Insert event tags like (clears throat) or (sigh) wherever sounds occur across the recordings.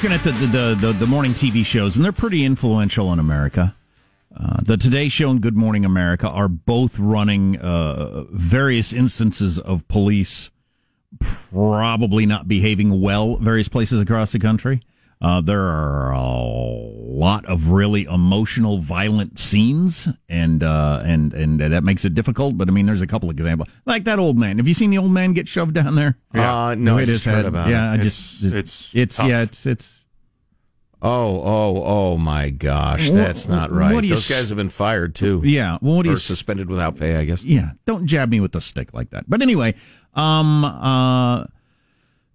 looking at the the, the the morning TV shows, and they're pretty influential in America. Uh, the Today Show and Good Morning America are both running uh, various instances of police probably not behaving well various places across the country. Uh, there are a lot of really emotional, violent scenes, and uh, and and that makes it difficult. But I mean, there's a couple of examples, like that old man. Have you seen the old man get shoved down there? Uh, no, I Hit just his read head. about yeah, it. I It's- just it's it's tough. yeah, it's it's Oh, oh, oh my gosh, that's not right. what do you Those guys have been fired too. yeah. Well, what do Or you suspended without pay, I guess. yeah, don't jab me with the stick like that. But anyway, um, uh,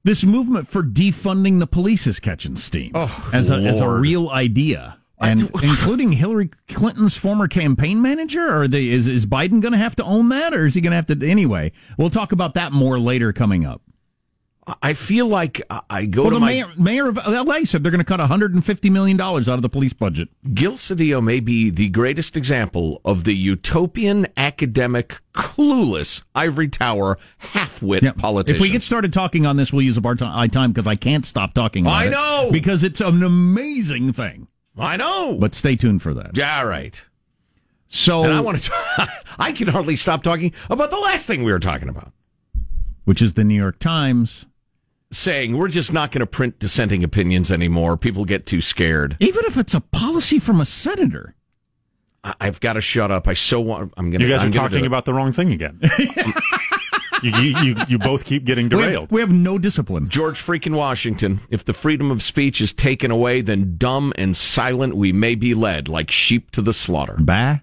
this movement for defunding the police is catching steam Oh, as a as a real idea. And (laughs) including Hillary Clinton's former campaign manager, or the, is is Biden going to have to own that, or is he going to have to anyway? We'll talk about that more later coming up. I feel like I- go Well, to the my mayor, mayor of LA said they're going to cut 150 million dollars out of the police budget. Gil Cedillo may be the greatest example of the utopian, academic, clueless ivory tower half-wit Yeah. politician. If we get started talking on this, we'll use up our ti- time because I can't stop talking about I it. know. Because it's an amazing thing. I know, But stay tuned for that. yeah, all right. So, And I want to. (laughs) I can hardly stop talking about the last thing we were talking about. which is the New York Times. Saying we're just not going to print dissenting opinions anymore. People get too scared. Even if it's a policy from a senator. I- I've got to shut up. I so want. I'm going to. You guys I'm are talking about the wrong thing again. (laughs) you, you, you, you both keep getting We have, derailed. we have no discipline. George freaking Washington. If the freedom of speech is taken away, then dumb and silent we may be led, like sheep to the slaughter. Bah.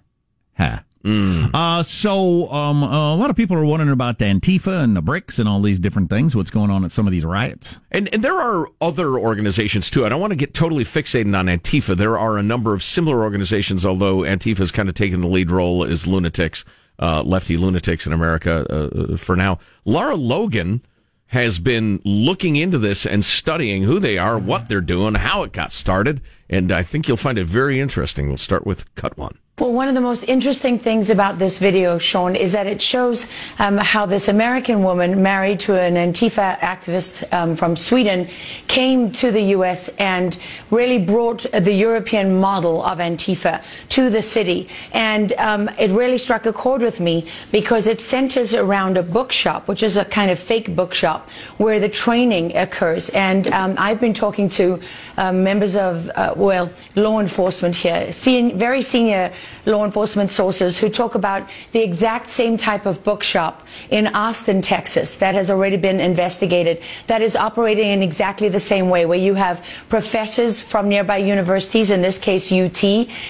Ha. Uh, so um, a lot of people are wondering about Antifa and the bricks and all these different things. What's going on at some of these riots? And, and there are other organizations too. I don't want to get totally fixated on Antifa. There are a number of similar organizations, although Antifa Antifa's kind of taken the lead role as lunatics, uh, lefty lunatics in America uh, for now. Lara Logan has been looking into this and studying who they are, what they're doing, how it got started, and I think you'll find it very interesting. We'll start with cut one. Well, one of the most interesting things about this video, Sean, is that it shows um, how this American woman married to an Antifa activist um, from Sweden came to the U.S. and really brought the European model of Antifa to the city. And um, it really struck a chord with me because it centers around a bookshop, which is a kind of fake bookshop where the training occurs. And um, I've been talking to um, members of, uh, well, law enforcement here, sen- very senior law enforcement sources who talk about the exact same type of bookshop in Austin, Texas, that has already been investigated, that is operating in exactly the same way, where you have professors from nearby universities, in this case UT,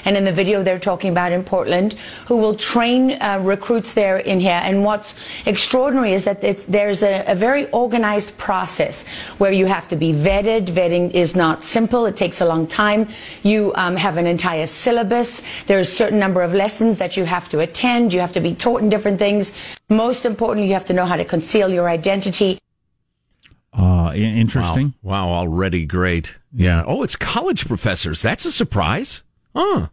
and in the video they're talking about in Portland, who will train uh, recruits there in here. And what's extraordinary is that there's a, a very organized process where you have to be vetted. Vetting is not simple. It takes a long time. You um, have an entire syllabus. There's a certain number of lessons that you have to attend. You have to be taught in different things. Most importantly, you have to know how to conceal your identity. Uh, interesting. Wow, wow already great. Yeah. Oh, it's college professors. That's a surprise. Huh.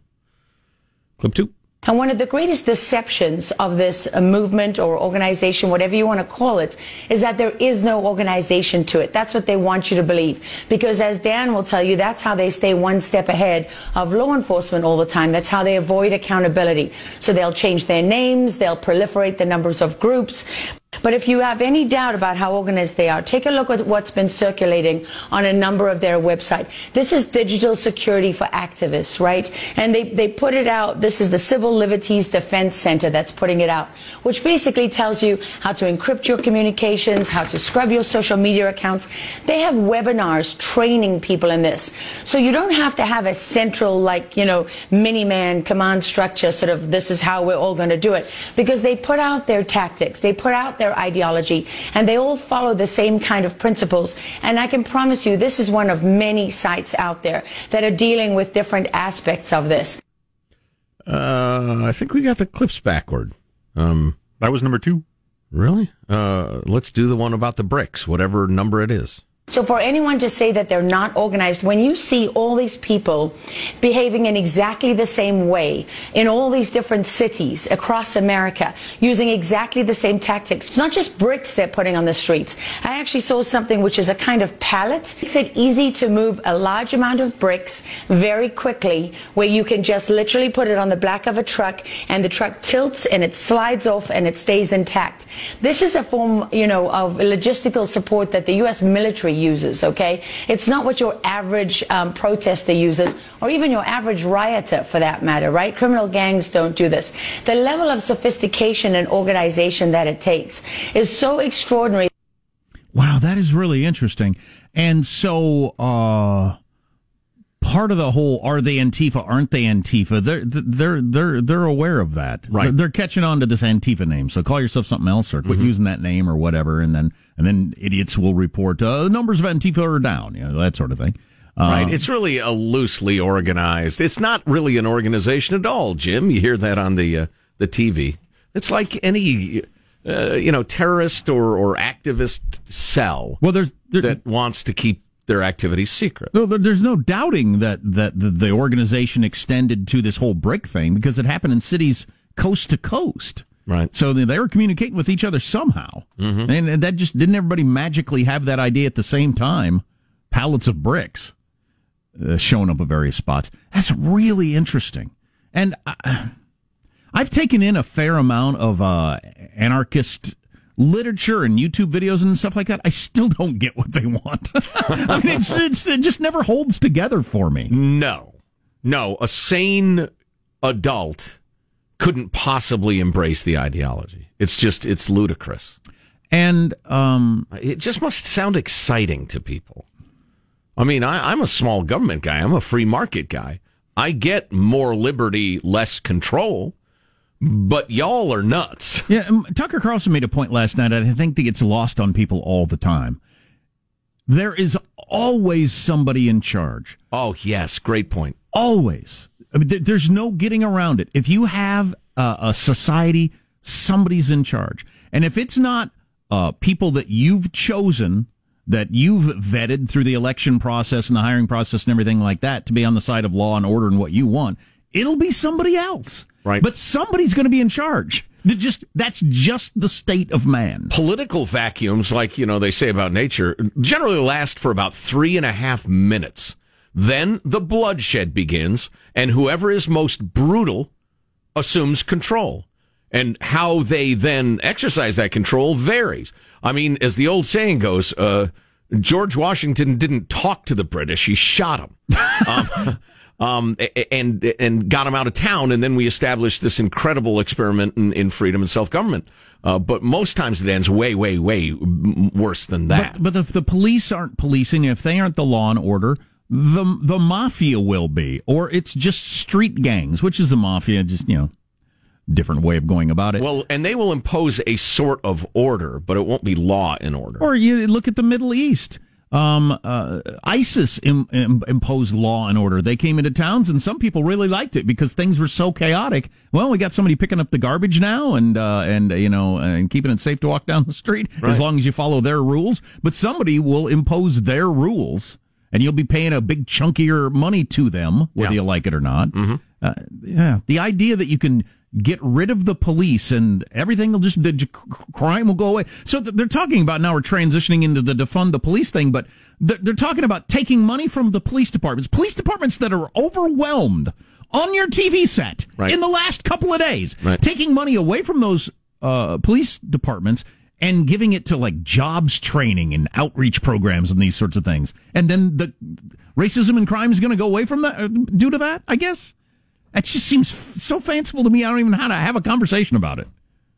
Clip two. And one of the greatest deceptions of this uh, movement or organization, whatever you want to call it, is that there is no organization to it. That's what they want you to believe. Because as Dan will tell you, that's how they stay one step ahead of law enforcement all the time. That's how they avoid accountability. So they'll change their names, they'll proliferate the numbers of groups. But if you have any doubt about how organized they are, take a look at what's been circulating on a number of their website. This is digital security for activists, right? And they, they put it out. This is the Civil Liberties Defense Center that's putting it out, which basically tells you how to encrypt your communications, how to scrub your social media accounts. They have webinars training people in this. So you don't have to have a central, like, you know, mini-man command structure, sort of, this is how we're all going to do it. Because they put out their tactics. They put out their ideology and they all follow the same kind of principles. And I can promise you this is one of many sites out there that are dealing with different aspects of this. Uh, I think we got the clips backward. Um, That was number two. really? Uh, let's do the one about the bricks, whatever number it is. So for anyone to say that they're not organized, when you see all these people behaving in exactly the same way in all these different cities across America, using exactly the same tactics, it's not just bricks they're putting on the streets. I actually saw something which is a kind of pallet. It's it easy to move a large amount of bricks very quickly where you can just literally put it on the back of a truck and the truck tilts and it slides off and it stays intact. This is a form, you know, of logistical support that the U.S. military uses, okay? It's not what your average um, protester uses, or even your average rioter for that matter, right? Criminal gangs don't do this. The level of sophistication and organization that it takes is so extraordinary. Wow, that is really interesting. And so, uh, part of the whole are they Antifa, aren't they Antifa? They're they're they're they're aware of that. Right. They're, catching on to this Antifa name. So call yourself something else or quit Mm-hmm. using that name or whatever. And then and then idiots will report uh, numbers of Antifa are down. You know that sort of thing. Uh, Right. It's really a loosely organized. It's not really an organization at all, Jim. You hear that on the uh, the TV. It's like any uh, you know terrorist or or activist cell Well, there's there, that wants to keep their activities secret. No, there's no doubting that that the, organization extended to this whole brick thing because it happened in cities coast to coast. Right. So they were communicating with each other somehow, Mm-hmm. and that just didn't everybody magically have that idea at the same time. Pallets of bricks uh, showing up at various spots. That's really interesting, and I, I've taken in a fair amount of uh, anarchist literature and YouTube videos and stuff like that. I still (laughs) don't get what they want. (laughs) I mean, it's, it's, it just never holds together for me. No, no, a sane adult couldn't possibly embrace the ideology. It's just it's ludicrous. And um, It just must sound exciting to people. I mean, I, I'm a small government guy. I'm a free market guy. I get more liberty, less control, but y'all are nuts. yeah, um, Tucker Carlson made a point last night. I think that gets lost on people all the time. There is always somebody in charge. Oh, yes. Great point. Always. I mean, there- there's no getting around it. If you have a, a society, somebody's in charge. And if it's not uh, people that you've chosen, that you've vetted through the election process and the hiring process and everything like that to be on the side of law and order and what you want, it'll be somebody else. Right. But somebody's going to be in charge. That Just that's just the state of man. Political vacuums, like, you know, they say about nature, generally last for about three and a half minutes. Then the bloodshed begins, and whoever is most brutal assumes control. And how they then exercise that control varies. I mean, as the old saying goes, uh, George Washington didn't talk to the British; he shot them, (laughs) um, um, and and got them out of town. And then we established this incredible experiment in, in freedom and self government. Uh, but most times it ends way, way, way worse than that. But, but if the police aren't policing, if they aren't the law and order, the the mafia will be, or it's just street gangs, which is the mafia, just you know, different way of going about it. well, and they will impose a sort of order, but it won't be law and order. or you look at the Middle East. Um, uh, ISIS Im- Im- imposed law and order. They came into towns, and some people really liked it because things were so chaotic. Well, we got somebody picking up the garbage now, and uh, and you know, and keeping it safe to walk down the street as long as you follow their rules. But somebody will impose their rules, and you'll be paying a big chunkier money to them, whether Yeah. you like it or not. Uh, yeah, the idea that you can get rid of the police and everything will just the crime will go away. So they're talking about now we're transitioning into the defund the police thing, but they're, talking about taking money from the police departments, police departments that are overwhelmed on your TV set Right. in the last couple of days, Right. taking money away from those uh, police departments and giving it to like jobs training and outreach programs and these sorts of things. And then the racism and crime is going to go away from that uh, due to that, I guess. That just seems f- so fanciful to me. I don't even know how to have a conversation about it.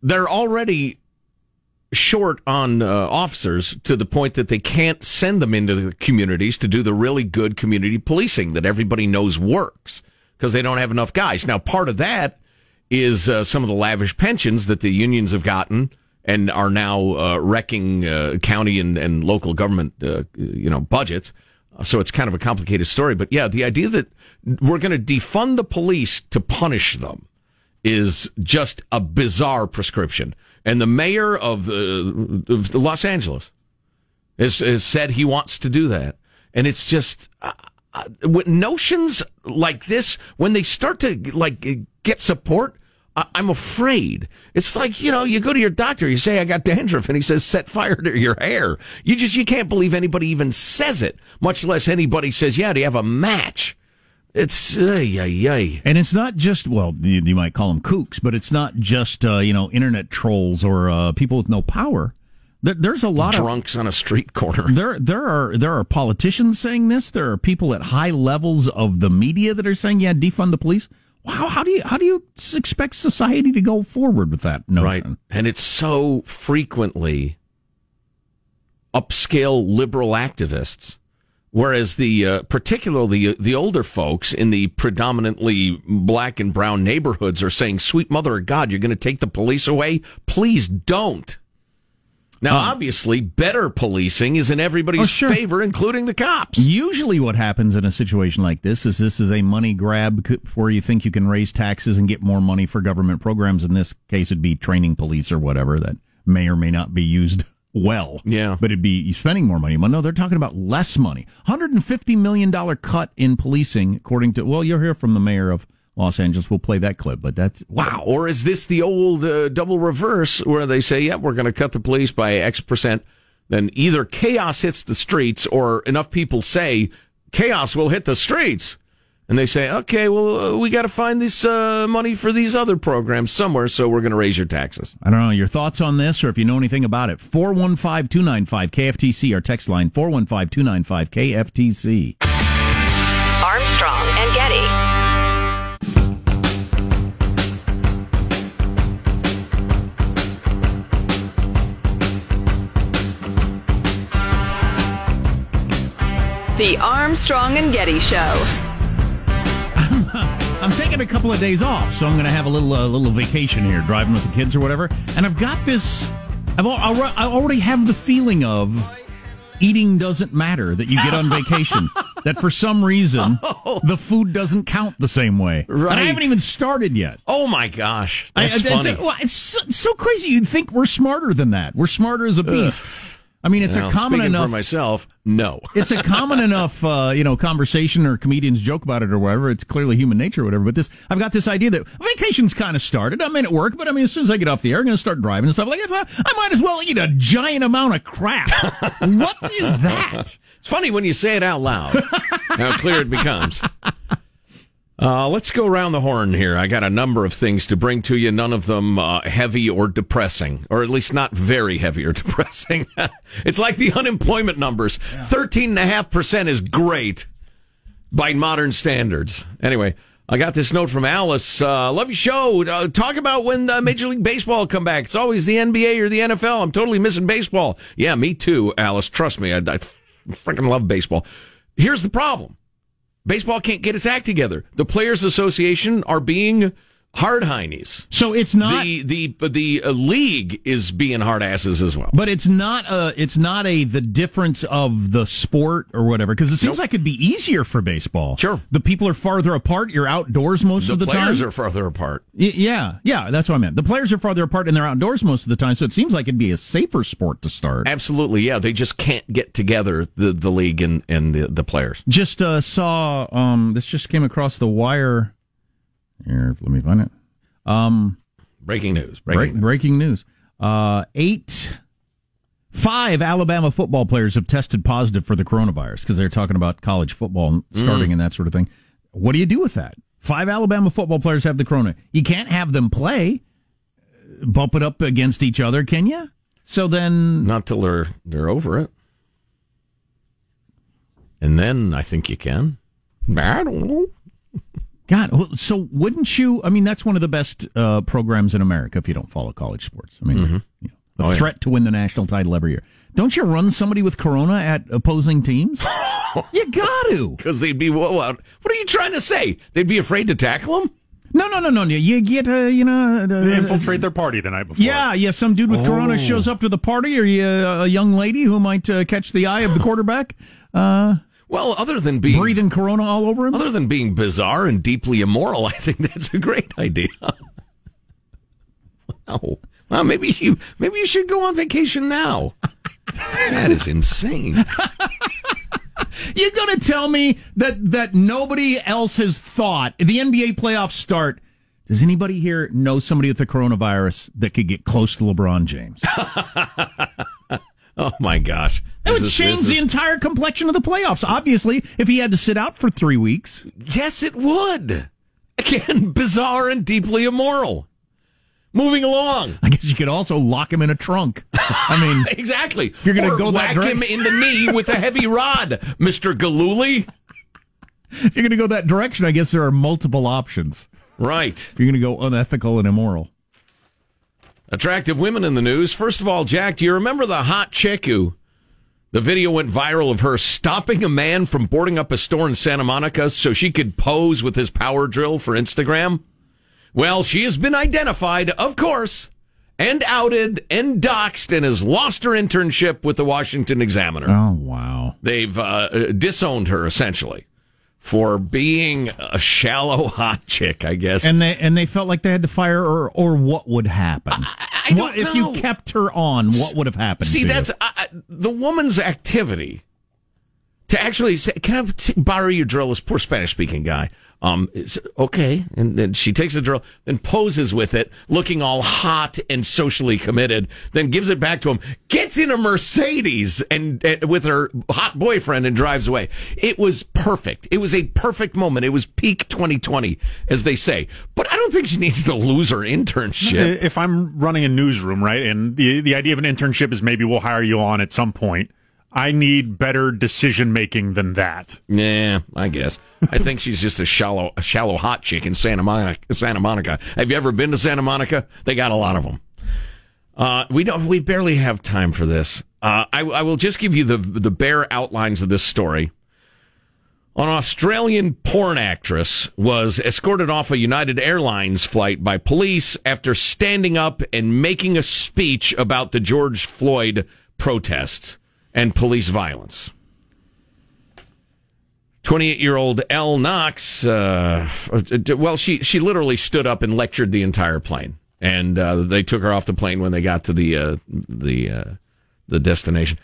they're already short on uh, officers to the point that they can't send them into the communities to do the really good community policing that everybody knows works because they don't have enough guys. Now, part of that is uh, some of the lavish pensions that the unions have gotten and are now uh, wrecking uh, county and, and local government, uh, you know, budgets. So it's kind of a complicated story. But yeah, the idea that we're going to defund the police to punish them is just a bizarre prescription. And the mayor of the of Los Angeles, has, has said he wants to do that. And it's just uh, uh, notions like this, when they start to like get support, I'm afraid. It's like, you know, you go to your doctor, you say, I got dandruff, and he says, set fire to your hair. You just, you can't believe anybody even says it, much less anybody says, yeah, do you have a match? It's, uh, yeah, yeah. And it's not just, well, you, you, might call them kooks, but it's not just, uh, you know, internet trolls or uh, people with no power. There, there's a lot drunks of drunks on a street corner. (laughs) There, there are there are politicians saying this. There are people at high levels of the media that are saying, "Yeah, defund the police." Wow, how do you how do you expect society to go forward with that notion? Right, and it's so frequently upscale liberal activists, whereas the uh, particularly uh, the older folks in the predominantly black and brown neighborhoods are saying, "Sweet Mother of God, you're going to take the police away? Please don't." Now, um, obviously, better policing is in everybody's oh, sure. favor, including the cops. Usually, what happens in a situation like this is this is a money grab where you think you can raise taxes and get more money for government programs. In this case, it'd be training police or whatever that may or may not be used (laughs) well. Yeah. But it'd be spending more money. Well, no, they're talking about less money. $150 million cut in policing, according to, well, you'll hear from the mayor of Los Angeles. We'll play that clip, but that's wow. Or is this the old uh, double reverse where they say, "Yeah, we're going to cut the police by X percent"? Then either chaos hits the streets, or enough people say chaos will hit the streets, and they say, "Okay, well, uh, we got to find this uh, money for these other programs somewhere, so we're going to raise your taxes." I don't know your thoughts on this, or if you know anything about it. 415-295 KFTC, our text line 415-295 KFTC. The Armstrong and Getty Show. I'm taking a couple of days off, so I'm going to have a little uh, little vacation here, driving with the kids or whatever. And I've got this. I've I already have the feeling of eating doesn't matter that you get on (laughs) vacation. that for some reason oh. the food doesn't count the same way. Right. And I haven't even started yet. Oh my gosh, that's I, funny. It's, well, it's so, so, crazy. You'd think we're smarter than that. We're smarter as a beast. Ugh. I mean, it's well, a common enough. For myself, no. (laughs) it's a common enough, uh, you know, conversation or comedians joke about it or whatever. It's clearly human nature or whatever. But this, I've got this idea that vacation's kind of started. I'm in at work, but I mean, as soon as I get off the air, I'm going to start driving and stuff like that. I might as well eat a giant amount of crap. what is that? It's funny when you say it out loud how clear it becomes. Uh, let's go around the horn here. I got a number of things to bring to you, none of them uh, heavy or depressing, or at least not very heavy or (laughs) depressing. (laughs) it's like the unemployment numbers. Thirteen and a half percent is great by modern standards. Anyway, I got this note from Alice. Uh, love your show. Uh, talk about when the Major League Baseball come back. It's always the NBA or the NFL. I'm totally missing baseball. Yeah, me too, Alice. Trust me, I, I freaking love baseball. Here's the problem Baseball can't get its act together. The Players Association are being hard heinies. So it's not the the the uh, league is being hard asses as well. But it's not a it's not a the difference of the sport or whatever because it seems nope. like it'd be easier for baseball. Sure, the people are farther apart. You're outdoors most the of the time. The players are farther apart. Y- yeah, yeah, that's what I meant. The players are farther apart and they're outdoors most of the time. So it seems like it'd be a safer sport to start. Absolutely, yeah. They just can't get together the the league and and the the players. Just uh, saw um this just came across the wire. Here, let me find it. Um, breaking news. Breaking break. Breaking news. Uh, eight, five Alabama football players have tested positive for the coronavirus because they're talking about college football starting mm. and that sort of thing. What do you do with that? Five Alabama football players have the corona. You can't have them play, bump it up against each other, can you? So then, not till they're they're over it, and then I think you can. I don't know. (laughs) God, so wouldn't you? I mean, that's one of the best uh, programs in America. If you don't follow college sports, I mean, mm-hmm. you know, a oh, threat yeah. to win the national title every year. Don't you run somebody with corona at opposing teams? (laughs) you got to, because they'd be what? What are you trying to say? They'd be afraid to tackle them? No, no, no, no. You get, uh, you know, the, they infiltrate their party the night before. Yeah, yeah. Some dude with oh. corona shows up to the party, or you, uh, a young lady who might uh, catch the eye of the (sighs) quarterback. Uh, well, other than being breathing corona all over him, other than being bizarre and deeply immoral, (laughs) I think that's a great idea. (laughs) wow. Well, maybe you maybe you should go on vacation now. (laughs) That is insane. You're going to tell me that that nobody else has thought the NBA playoffs start. Does anybody here know somebody with the coronavirus that could get close to LeBron James? (laughs) Oh my gosh. That would This change the entire complexion of the playoffs. Obviously, if he had to sit out for three weeks. Yes, it would. Again, (laughs) bizarre and deeply immoral. Moving along. I guess you could also lock him in a trunk. I mean, (laughs) Exactly. If you're gonna Or go that whack direct- him in the knee with a heavy rod, Mr. Gillooly. if you're going to go that direction, I guess there are multiple options. Right. If you're going to go unethical and immoral. Attractive women in the news. First of all, Jack, do you remember the hot chick who the video went viral of her stopping a man from boarding up a store in Santa Monica so she could pose with his power drill for Instagram? Well, she has been identified, of course, and outed and doxxed and has lost her internship with the Washington Examiner. Oh, wow. They've uh, disowned her essentially for being a shallow (laughs) hot chick, I guess. And they and they felt like they had to fire her, or what would happen? I don't what if you kept her on? What would have happened? See, that's uh, the woman's activity to actually say, "Can I t- borrow your drill?" This poor Spanish-speaking guy. Um, okay, and then she takes the drill, then poses with it, looking all hot and socially committed. Then gives it back to him, gets in a Mercedes and, and with her hot boyfriend and drives away. It was perfect. It was a perfect moment. It was peak 2020, as they say. But I don't think she needs to lose her internship. If I'm running a newsroom, right, and the the idea of an internship is maybe we'll hire you on at some point, I need better decision making than that. Yeah, I guess. I think she's just a shallow, a shallow hot chick in Santa Monica. Santa Monica. Have you ever been to Santa Monica? They got a lot of them. Uh, we don't. We barely have time for this. Uh, I, I will just give you the the bare outlines of this story. An Australian porn actress was escorted off a United Airlines flight by police after standing up and making a speech about the George Floyd protests and police violence. 28 year old Elle Knox, uh, well, she, she literally stood up and lectured the entire plane. And uh, they took her off the plane when they got to the, uh, the, uh, the destination.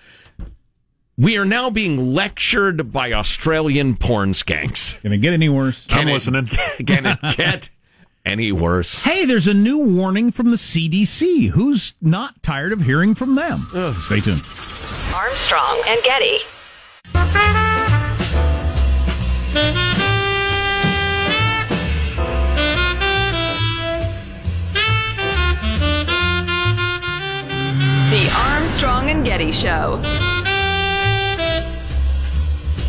We are now being lectured by Australian porn skanks. Can it get any worse? I'm Can it- listening. (laughs) Can it get any worse? Hey, there's a new warning from the CDC. Who's not tired of hearing from them? Stay tuned. Armstrong and Getty. The Armstrong and Getty Show.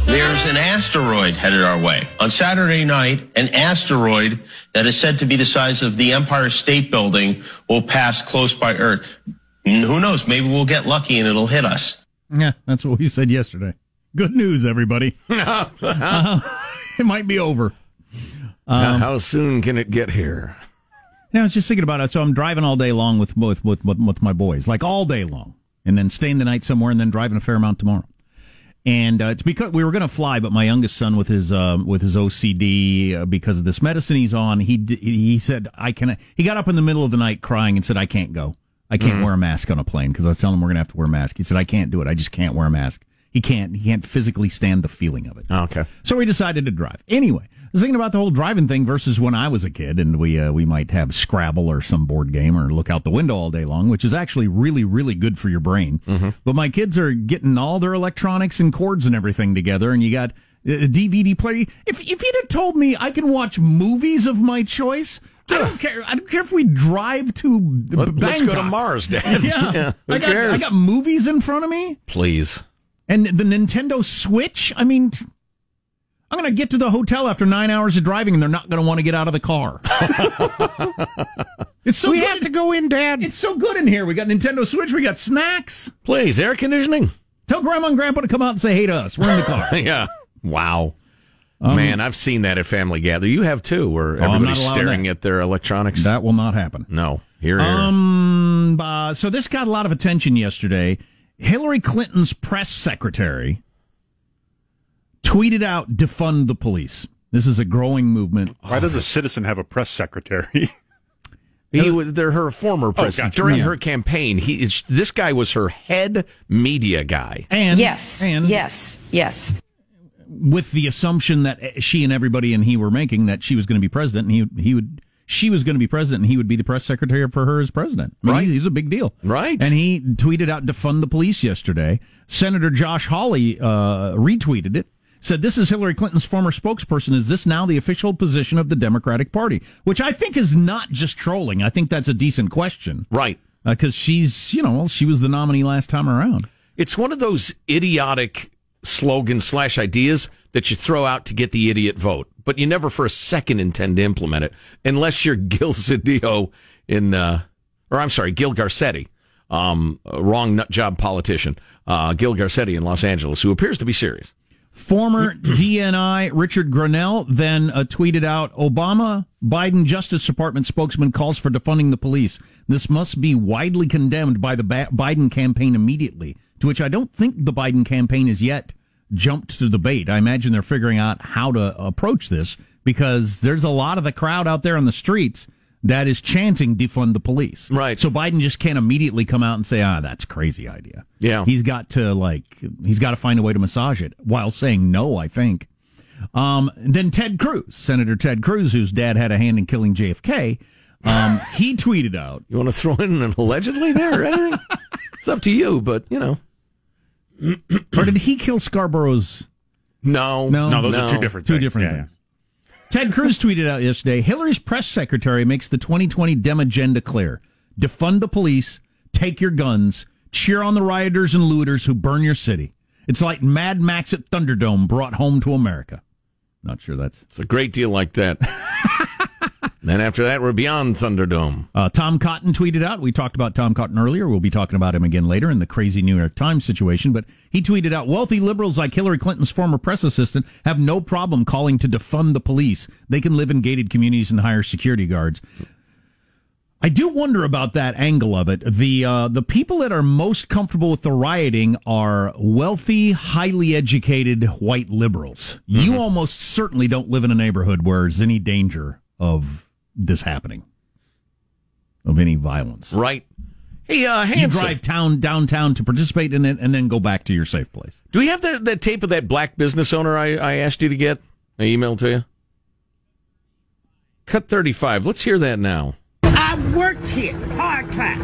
There's an asteroid headed our way. On Saturday night, an asteroid that is said to be the size of the Empire State Building will pass close by Earth. Who knows? Maybe we'll get lucky and it'll hit us. Yeah, that's what we said yesterday. Good news, everybody. (laughs) Uh, (laughs) it might be over. Now, how soon can it get here? Yeah, I was just thinking about it. So I'm driving all day long with with, with with with my boys, like all day long, and then staying the night somewhere, and then driving a fair amount tomorrow. And uh, it's because we were going to fly, but my youngest son, with his um, with his OCD, uh, because of this medicine he's on, he he said I can. He got up in the middle of the night crying and said I can't go. I can't mm-hmm. wear a mask on a plane because I was telling him we're going to have to wear a mask. He said I can't do it. I just can't wear a mask. He can't. He can't physically stand the feeling of it. Oh, okay. So we decided to drive. Anyway, I was thinking about the whole driving thing versus when I was a kid, and we uh, we might have Scrabble or some board game or look out the window all day long, which is actually really really good for your brain. Mm-hmm. But my kids are getting all their electronics and cords and everything together, and you got uh, a DVD player. If if you'd have told me I can watch movies of my choice. I don't care. I don't care if we drive to Let, us go to Mars, Dad. (laughs) Yeah, Who I got cares? I got movies in front of me. Please. And the Nintendo Switch, I mean, I'm going to get to the hotel after nine hours of driving and they're not going to want to get out of the car. (laughs) it's so we have to go in, Dad. It's so good in here. We got Nintendo Switch, we got snacks. Please, air conditioning. Tell Grandma and Grandpa to come out and say hey to us. We're in the car. (laughs) yeah. Wow. Man, I've seen that at family gather. You have too, where Oh, everybody's staring that. at their electronics. that will not happen. no, here, here. Um, uh, so this got a lot of attention yesterday. Hillary Clinton's press secretary tweeted out defund the police. This is a growing movement. Why does a citizen have a press secretary? (laughs) He was they're her former president gotcha. during Yeah. her campaign. He is this guy was her head media guy. And Yes. and yes. Yes. With the assumption that she and everybody and he were making that she was going to be president, and he he would she was going to be president, and he would be the press secretary for her as president. I mean, Right. he's, he's a big deal, Right. And he tweeted out defund the police yesterday. Senator Josh Hawley uh, retweeted it. Said this is Hillary Clinton's former spokesperson. Is this now the official position of the Democratic Party? Which I think is not just trolling. I think that's a decent question, Right. Because she's, you know, well, she was the nominee last time around. It's one of those idiotic slogans slash ideas that you throw out to get the idiot vote, but you never for a second intend to implement it unless you're (laughs) Gil Cedillo in, uh, or I'm sorry, Gil Garcetti, um, wrong nut job politician, uh, Gil Garcetti in Los Angeles, who appears to be serious. Former (clears throat) DNI Richard Grenell then uh, tweeted out Obama Biden Justice Department spokesman calls for defunding the police. This must be widely condemned by the ba- Biden campaign immediately. To which I don't think the Biden campaign is yet jumped to the bait. I imagine they're figuring out how to approach this because there's a lot of the crowd out there on the streets that is chanting defund the police. Right. So Biden just can't immediately come out and say, ah, that's a crazy idea. Yeah. He's got to like, he's got to find a way to massage it while saying no, I think. Um, then Ted Cruz, Senator Ted Cruz, whose dad had a hand in killing JFK, um, he tweeted out, You want to throw in an allegedly there or anything? (laughs) it's up to you, but you know, (clears throat) or did he kill Scarborough's? no, No. No, those no. are two different Two things. different Yeah, things. Ted Cruz (laughs) tweeted out yesterday Hillary's press secretary makes the 2020 Dem agenda clear. Defund the police, take your guns, cheer on the rioters and looters who burn your city. It's like Mad Max at Thunderdome brought home to America. Not sure that's. It's a great deal like that. (laughs) then after that, we're beyond Thunderdome. Uh, Tom Cotton tweeted out. We talked about Tom Cotton earlier. We'll be talking about him again later in the crazy New York Times situation. But he tweeted out wealthy liberals like Hillary Clinton's former press assistant have no problem calling to defund the police. They can live in gated communities and hire security guards. I do wonder about that angle of it. The uh, the people that are most comfortable with the rioting are wealthy, highly educated white liberals. You almost certainly don't live in a neighborhood where there's any danger of this happening, of any violence. Right. Hey, uh, You drive town downtown to participate in it, and then go back to your safe place. do we have that, that tape of that black business owner I, I asked you to get? I emailed to you? Cut 35. Let's hear that now. I worked here part time.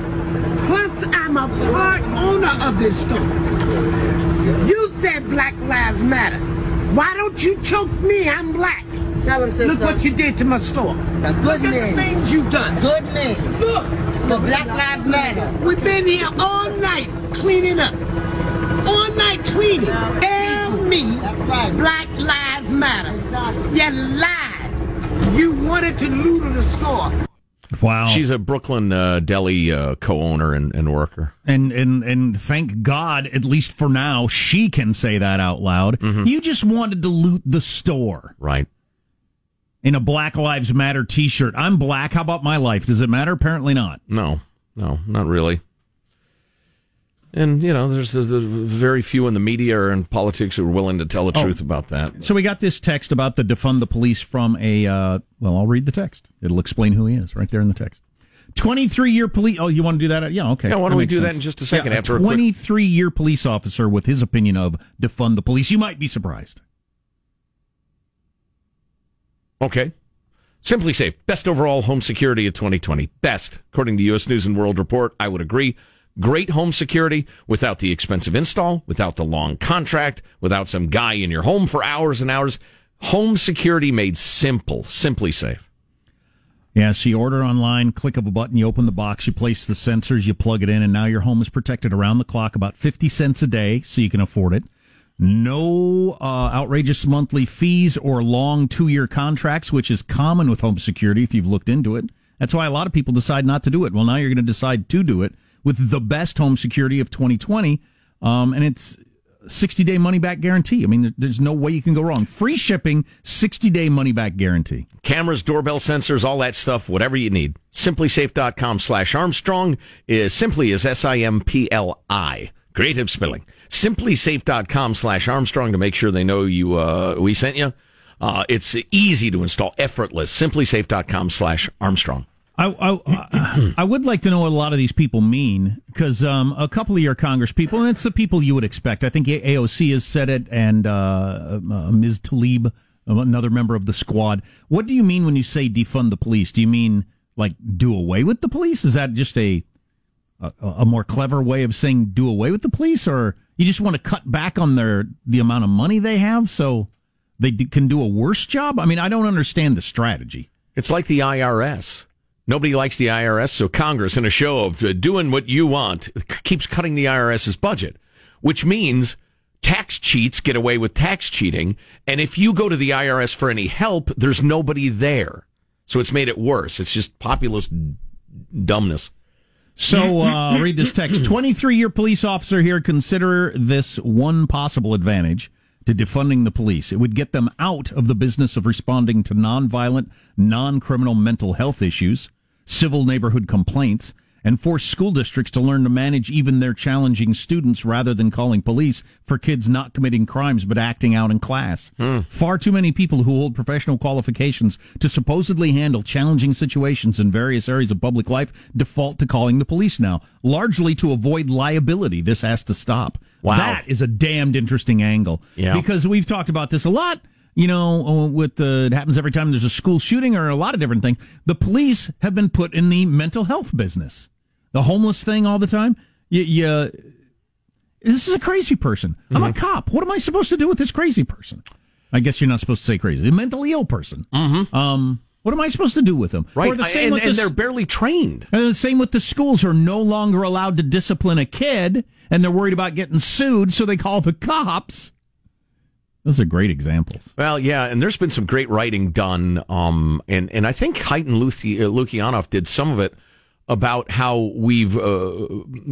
Plus, I'm a part owner of this store. You said Black Lives Matter. Why don't you choke me? I'm black. Tell him, sister. Look what you did to my store. That's Look good at the things you've done. Good name. Look, The Black Lives Matter. we've been here all night cleaning up. All night cleaning. Tell me That's right. Black Lives Matter. Exactly. You lied. You wanted to loot the store. Wow. She's a Brooklyn uh, deli uh, co-owner and, and worker. and and and thank God, at least for now, she can say that out loud. You just wanted to loot the store Right. in a Black Lives Matter T-shirt. I'm black. How about my life? Does it matter? Apparently not. No, no, not really. And, you know, there's, there's very few in the media or in politics who are willing to tell the truth about that. So we got this text about the defund the police from a. Uh, well, I'll read the text. It'll explain who he is right there in the text. 23 year police. Oh, you want to do that? Yeah, okay. Yeah, why don't we do that in just a second Yeah, after a quick- 23 year police officer with his opinion of defund the police. You might be surprised. Okay. SimpliSafe, best overall home security of 2020. Best, according to U.S. News and World Report. I would agree. Great home security without the expensive install, without the long contract, without some guy in your home for hours and hours. Home security made simple. SimpliSafe. Yeah, so you order online, click of a button, you open the box, you place the sensors, you plug it in, and now your home is protected around the clock, about 50 cents a day, so you can afford it. No uh, outrageous monthly fees or long two year contracts, which is common with home security if you've looked into it. That's why a lot of people decide not to do it. Well, now you're going to decide to do it with the best home security of 2020. Um, and it's 60 day money back guarantee. I mean, there's no way you can go wrong. Free shipping, 60 day money back guarantee. cameras, doorbell sensors, all that stuff, whatever you need. SimpliSafe.com slash Armstrong is simply is S-I-M-P-L-I. Creative spelling. SimpliSafe.com slash Armstrong to make sure they know you, uh, we sent you. Uh, it's easy to install, effortless. SimpliSafe.com slash Armstrong. I, I, I would like to know what a lot of these people mean because um, a couple of your Congress people, and it's the people you would expect. I think AOC has said it, and uh, uh, Ms. Tlaib, another member of the squad. What do you mean when you say defund the police? Do you mean like do away with the police? Is that just a a, a more clever way of saying do away with the police, or you just want to cut back on their the amount of money they have so they d- can do a worse job? I mean, I don't understand the strategy. It's like the IRS. Nobody likes the IRS, so Congress, in a show of uh, doing what you want, c- keeps cutting the IRS's budget, which means tax cheats get away with tax cheating. And if you go to the IRS for any help, there's nobody there. So it's made it worse. It's just populist dumbness. So, uh, read this text. (clears throat) 23 year police officer here. Consider this one possible advantage to defunding the police. It would get them out of the business of responding to nonviolent, non criminal mental health issues, civil neighborhood complaints, and force school districts to learn to manage even their challenging students rather than calling police for kids not committing crimes but acting out in class. Hmm. Far too many people who hold professional qualifications to supposedly handle challenging situations in various areas of public life default to calling the police now, largely to avoid liability. This has to stop. Wow. That is a damned interesting angle. Yeah. Because we've talked about this a lot. You know, uh, with the, it happens every time there's a school shooting or a lot of different things. The police have been put in the mental health business. The homeless thing all the time. You, you this is a crazy person. I'm Mm-hmm. a cop. What am I supposed to do with this crazy person? I guess you're not supposed to say crazy. A mentally ill person. Mm-hmm. Um, what am I supposed to do with them? Right. The same and with and the- they're barely trained. and the same with the schools are no longer allowed to discipline a kid, and they're worried about getting sued, so they call the cops. Those are great examples. Well, yeah, and there's been some great writing done, um, and and I think Haidt and Luthi- uh, Lukianoff did some of it about how we've, uh,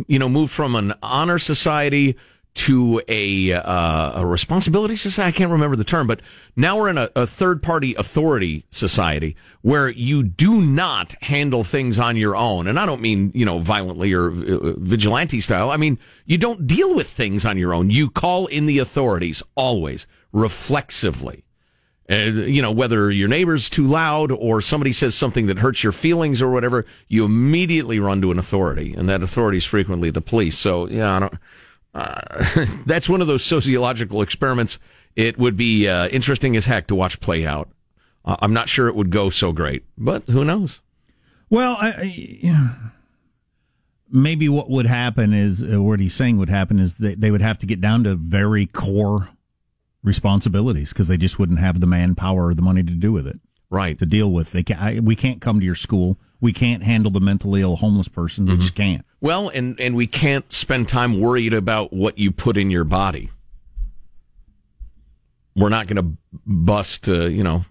you know, moved from an honor society to a uh, a responsibility society. I can't remember the term, but now we're in a, a third party authority society where you do not handle things on your own, and I don't mean you know violently or uh, vigilante style. I mean you don't deal with things on your own. You call in the authorities always reflexively. Uh, you know, whether your neighbor's too loud or somebody says something that hurts your feelings or whatever, you immediately run to an authority, and that authority is frequently the police. So, yeah, uh, (laughs) that's one of those sociological experiments. It would be uh, interesting as heck to watch play out. Uh, I'm not sure it would go so great, but who knows? Well, I, I, maybe what would happen is, uh, what he's saying would happen is that they would have to get down to very core responsibilities because they just wouldn't have the manpower or the money to do with it. Right. To deal with, they can, I, we can't come to your school. We can't handle the mentally ill homeless person. We just can't. Well, and, and we can't spend time worried about what you put in your body. We're not going to bust, uh, you know,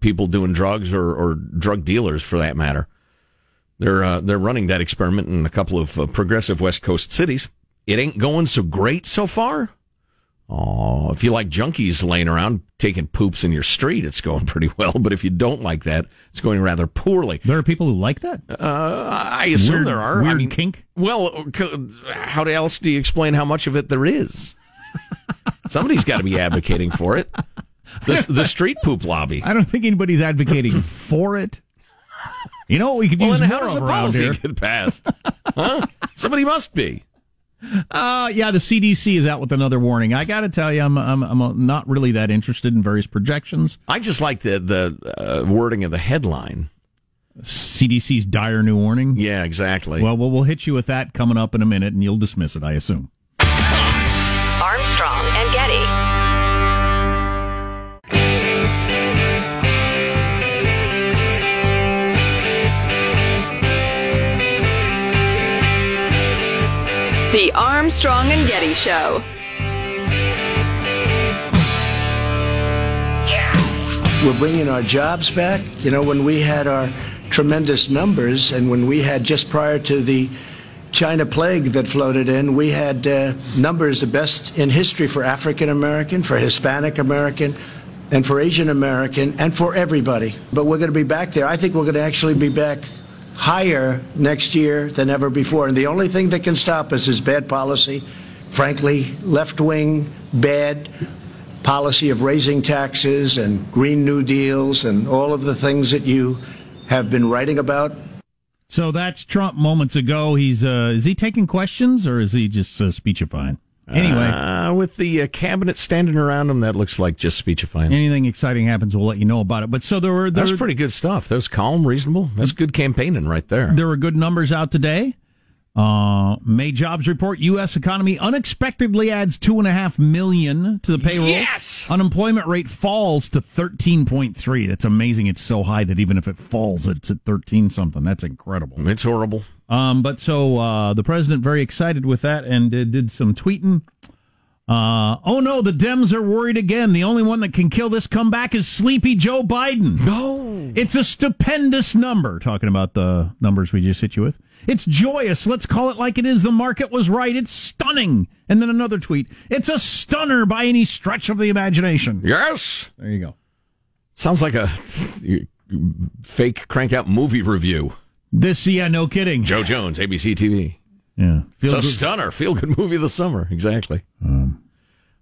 people doing drugs or, or drug dealers for that matter. They're uh, they're running that experiment in a couple of uh, progressive West Coast cities. It ain't going so great so far. Oh, if you like junkies laying around taking poops in your street, it's going (laughs) pretty well. But if you don't like that, it's going rather poorly. There are people who like that. Uh, I assume Weird- there are. I weird mean, kink? Well, how else do you explain how much of it there is? (laughs) Somebody's got to be advocating for it. The, the street poop lobby. I don't think anybody's advocating for it. You know what we could Well, use more how does the policy here? get passed? Huh? Somebody must be. Uh, yeah, the CDC is out with another warning. I got to tell you, I'm I'm I'm not really that interested in various projections. I just like the the uh, wording of the headline. CDC's dire new warning. Yeah, exactly. Well, we'll we'll hit you with that coming up in a minute, and you'll dismiss it, I assume. Armstrong and Getty Show. We're bringing our jobs back. You know, when we had our tremendous numbers and when we had just prior to the China plague that floated in, we had uh, numbers the best in history for African American, for Hispanic American, and for Asian American, and for everybody. But we're going to be back there. I think we're going to actually be back higher next year than ever before. And the only thing that can stop us is bad policy, frankly, left wing, bad policy of raising taxes and Green New Deals and all of the things that you have been writing about. So that's Trump moments ago. He's uh, is he taking questions or is he just uh, speechifying? Anyway, Uh, with the uh, cabinet standing around him, that looks like just speechifying. anything exciting happens, we'll let you know about it. But so there were there, That's pretty good stuff. That was calm, reasonable. That's good campaigning right there. there were good numbers out today. Uh, May jobs report: U.S. economy unexpectedly adds two and a half million to the payroll. Yes! Unemployment rate falls to thirteen point three. That's amazing. It's so high that even if it falls, it's at thirteen something. That's incredible. It's horrible. Um, but so uh, the president very excited with that and uh, did some tweeting. Uh, oh no, the Dems are worried again. The only one that can kill this comeback is sleepy Joe Biden. No. It's a stupendous number. Talking about the numbers we just hit you with. It's joyous. Let's call it like it is. The market was right. It's stunning. And then another tweet. It's a stunner by any stretch of the imagination. Yes. There you go. Sounds like a fake crank out movie review. This, yeah, no kidding. Joe Jones, ABC TV. Yeah. It's Feel a good. stunner. Feel good movie of the summer. Exactly.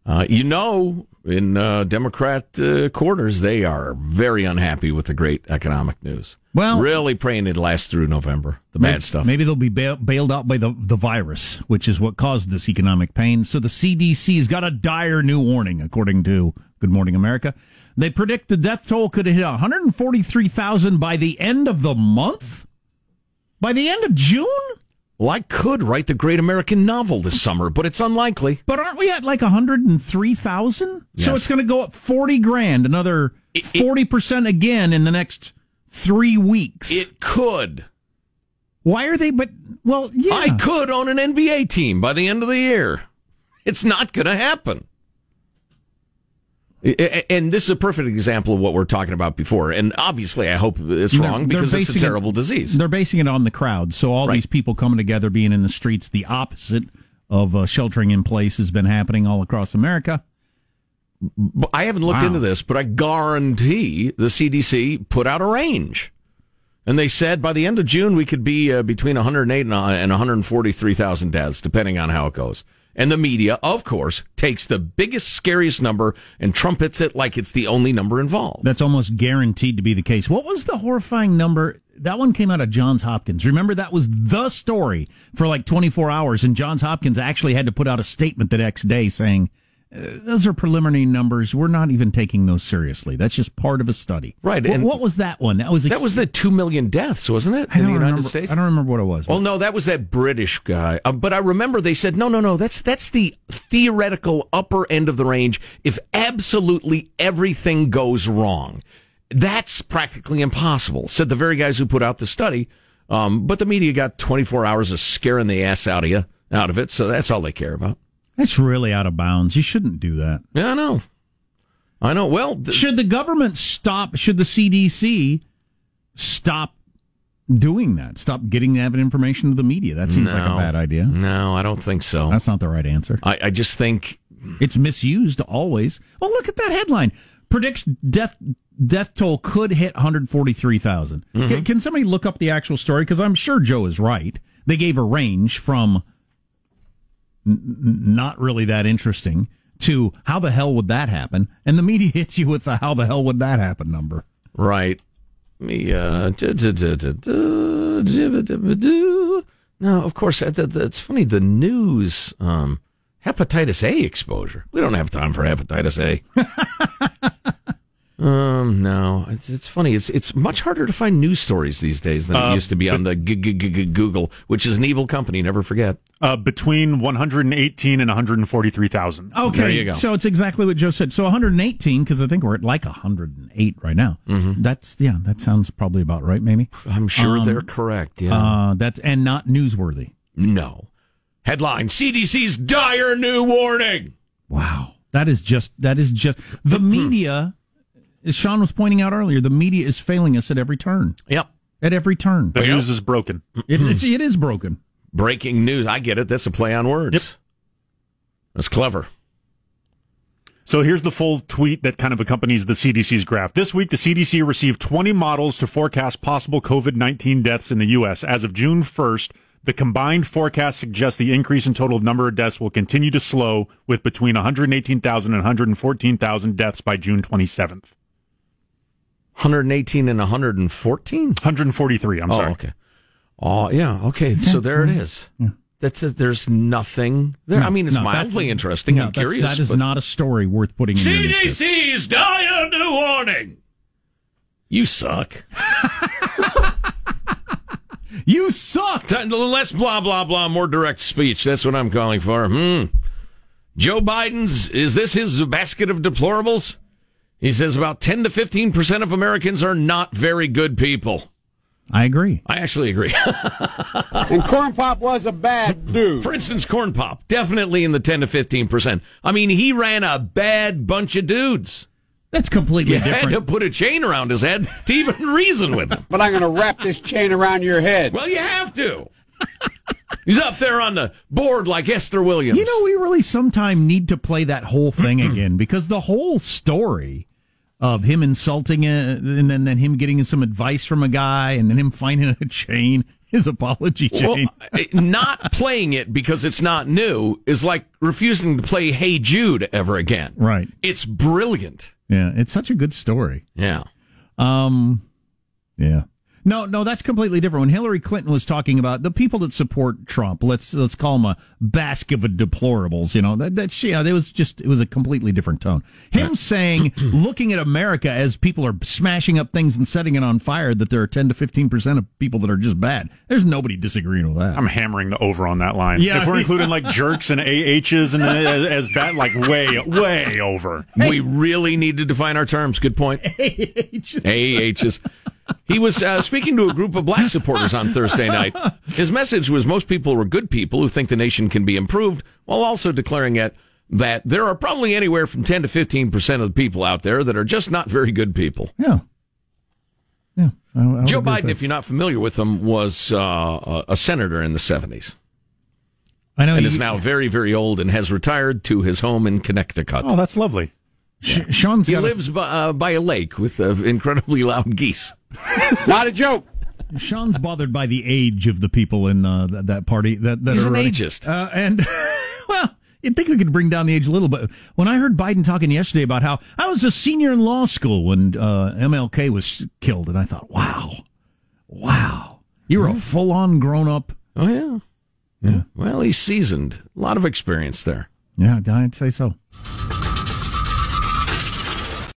uh, you know, in uh, Democrat uh, quarters, they are very unhappy with the great economic news. Well- really praying it lasts through November. The bad stuff. Maybe they'll be bail- bailed out by the, the virus, which is what caused this economic pain. So the CDC's got a dire new warning, according to Good Morning America. They predict the death toll could hit 143,000 by the end of the month? By the end of June? Well, I could write the great American novel this summer, but it's unlikely. But aren't we at like 103,000? Yes. So it's going to go up 40 grand, another It- it- 40% again in the next three weeks. It could. Why are they, but, well, yeah. I could own an NBA team by the end of the year. It's not going to happen. And this is a perfect example of what we're talking about before. And obviously, I hope it's They're- wrong they're because it's a basing it- terrible disease. They're basing it on the crowd. So all Right. these people coming together, being in the streets, the opposite of uh, sheltering in place has been happening all across America. But I haven't looked Wow. into this, but I guarantee the CDC put out a range. And they said by the end of June, we could be uh, between 108 uh, and 143,000 deaths, depending on how it goes. And the media, of course, takes the biggest, scariest number and trumpets it like it's the only number involved. That's almost guaranteed to be the case. What was the horrifying number? That one came out of Johns Hopkins. Remember, that was the story for like 24 hours, and Johns Hopkins actually had to put out a statement the next day saying, those are preliminary numbers. We're not even taking those seriously. That's just part of a study. Right, and- what was that one? That was a, That was the 2 million deaths, wasn't it? In the United remember, States? I don't remember what it was. Well, no, that was that British guy. Uh, but I remember they said, no, no, no, that's that's the theoretical upper end of the range. If absolutely everything goes wrong, that's practically impossible. Said the very guys who put out the study. Um, but the media got 24 hours of scaring the ass out of you, out of it. So that's all they care about. That's really out of bounds. You shouldn't do that. Yeah, I know. I know. Well, th- Should the government stop? Should the CDC stop doing that? Stop getting that information to the media? That seems like a bad idea. no, I don't think so. That's not the right answer. I, I just think It's misused always. Well, look at that headline. Predicts death death toll could hit 143,000. Mm-hmm. Can, can somebody look up the actual story? Because I'm sure Joe is right. They gave a range from n- not really that interesting to how the hell would that happen? And the media (laughs) hits you with the how the hell would that happen number. Right. Me, uh, now of course, that, that, that's funny. The news, um, hepatitis A exposure. We don't have time for hepatitis A. (laughs) um, no, it's, it's funny. It's, it's much harder to find news stories these days than it Uh, used to be on the g- g- g- g- Google, which is an evil company. Never forget. Uh, between 118 and 143,000. Okay, There you go. so it's exactly what Joe said. So 118, because I think we're at like 108 right now. Mm-hmm. That's yeah, that sounds probably about right. Maybe. I'm sure Um, they're correct. Yeah. Uh, that's and not newsworthy. no. Headline CDC's dire new warning. Wow, that is just that is just the media. As Sean was pointing out earlier, the media is failing us at every turn. Yep. At every turn, The news is broken. it, it's, it is broken. breaking news. I get it. That's a play on words. Yep. That's clever. So here's the full tweet that kind of accompanies the CDC's graph. This week, the CDC received 20 models to forecast possible COVID 19 deaths in the U.S. As of June 1st, the combined forecast suggests the increase in total number of deaths will continue to slow with between 118,000 and 114,000 deaths by June 27th. 118 and 114? 143, I'm oh, sorry. okay. Oh, yeah. Okay. So there it is. That's it. There's nothing there. I mean, it's No, mildly interesting. no, I'm curious. That is but- not a story worth putting in your. CDC's dire new warning. You suck. (laughs) You sucked. T- Less blah blah blah, more direct speech. That's what I'm calling for. Hmm. Joe Biden's is this his basket of deplorables? He says about 10 to 15 percent of Americans are not very good people. I agree. I actually agree. (laughs) And Corn Pop was a bad dude. For instance, Corn Pop, definitely in the 10 to 15 percent. I mean, he ran a bad bunch of dudes. That's completely You had different. to put a chain around his head to even reason with him. But I'm going to wrap this chain around your head. Well, you have to. He's up there on the board like Esther Williams. You know, we really sometime need to play that whole thing (clears throat) again because the whole story of him insulting it and then, then him getting some advice from a guy and then him finding a chain, his apology chain. Well, not playing it because it's not new is like refusing to play Hey Jude ever again. right. It's brilliant. Yeah. It's such a good story. Yeah. Um, yeah. No, no, that's completely different. When Hillary Clinton was talking about the people that support Trump, let's let's call them a basket of deplorables. You know that that's yeah, it was just it was a completely different tone. Him saying, (clears throat) looking at America as people are smashing up things and setting it on fire, that there are ten to fifteen percent of people that are just bad. There's nobody disagreeing with that. I'm hammering the over on that line. Yeah. if we're including like (laughs) jerks and AHs and uh, as, as bad, like way, way over. We really need to define our terms. Good point. (laughs) AHs. (laughs) He was uh, speaking to a group of black supporters on Thursday night. His message was most people were good people who think the nation can be improved, while also declaring it that there are probably anywhere from 10 to 15 percent of the people out there that are just not very good people. yeah, yeah. I- I Joe Biden, if you're not familiar with him, was uh, a senator in the 70s I know and you- is now very, very old and has retired to his home in Connecticut. Oh, that's lovely. Sh- Sean's he got a- lives by, uh, by a lake with uh, incredibly loud geese. (laughs) Not a joke. Sean's bothered by the age of the people in uh, that, that party. That, that He's are an running. ageist. Uh, and (laughs) well, you'd think we could bring down the age a little bit. When I heard Biden talking yesterday about how I was a senior in law school when uh, MLK was killed, and I thought, wow, wow, you were a full on grown up. Oh, yeah. yeah. Well, he's seasoned. A lot of experience there. Yeah, I'd say so.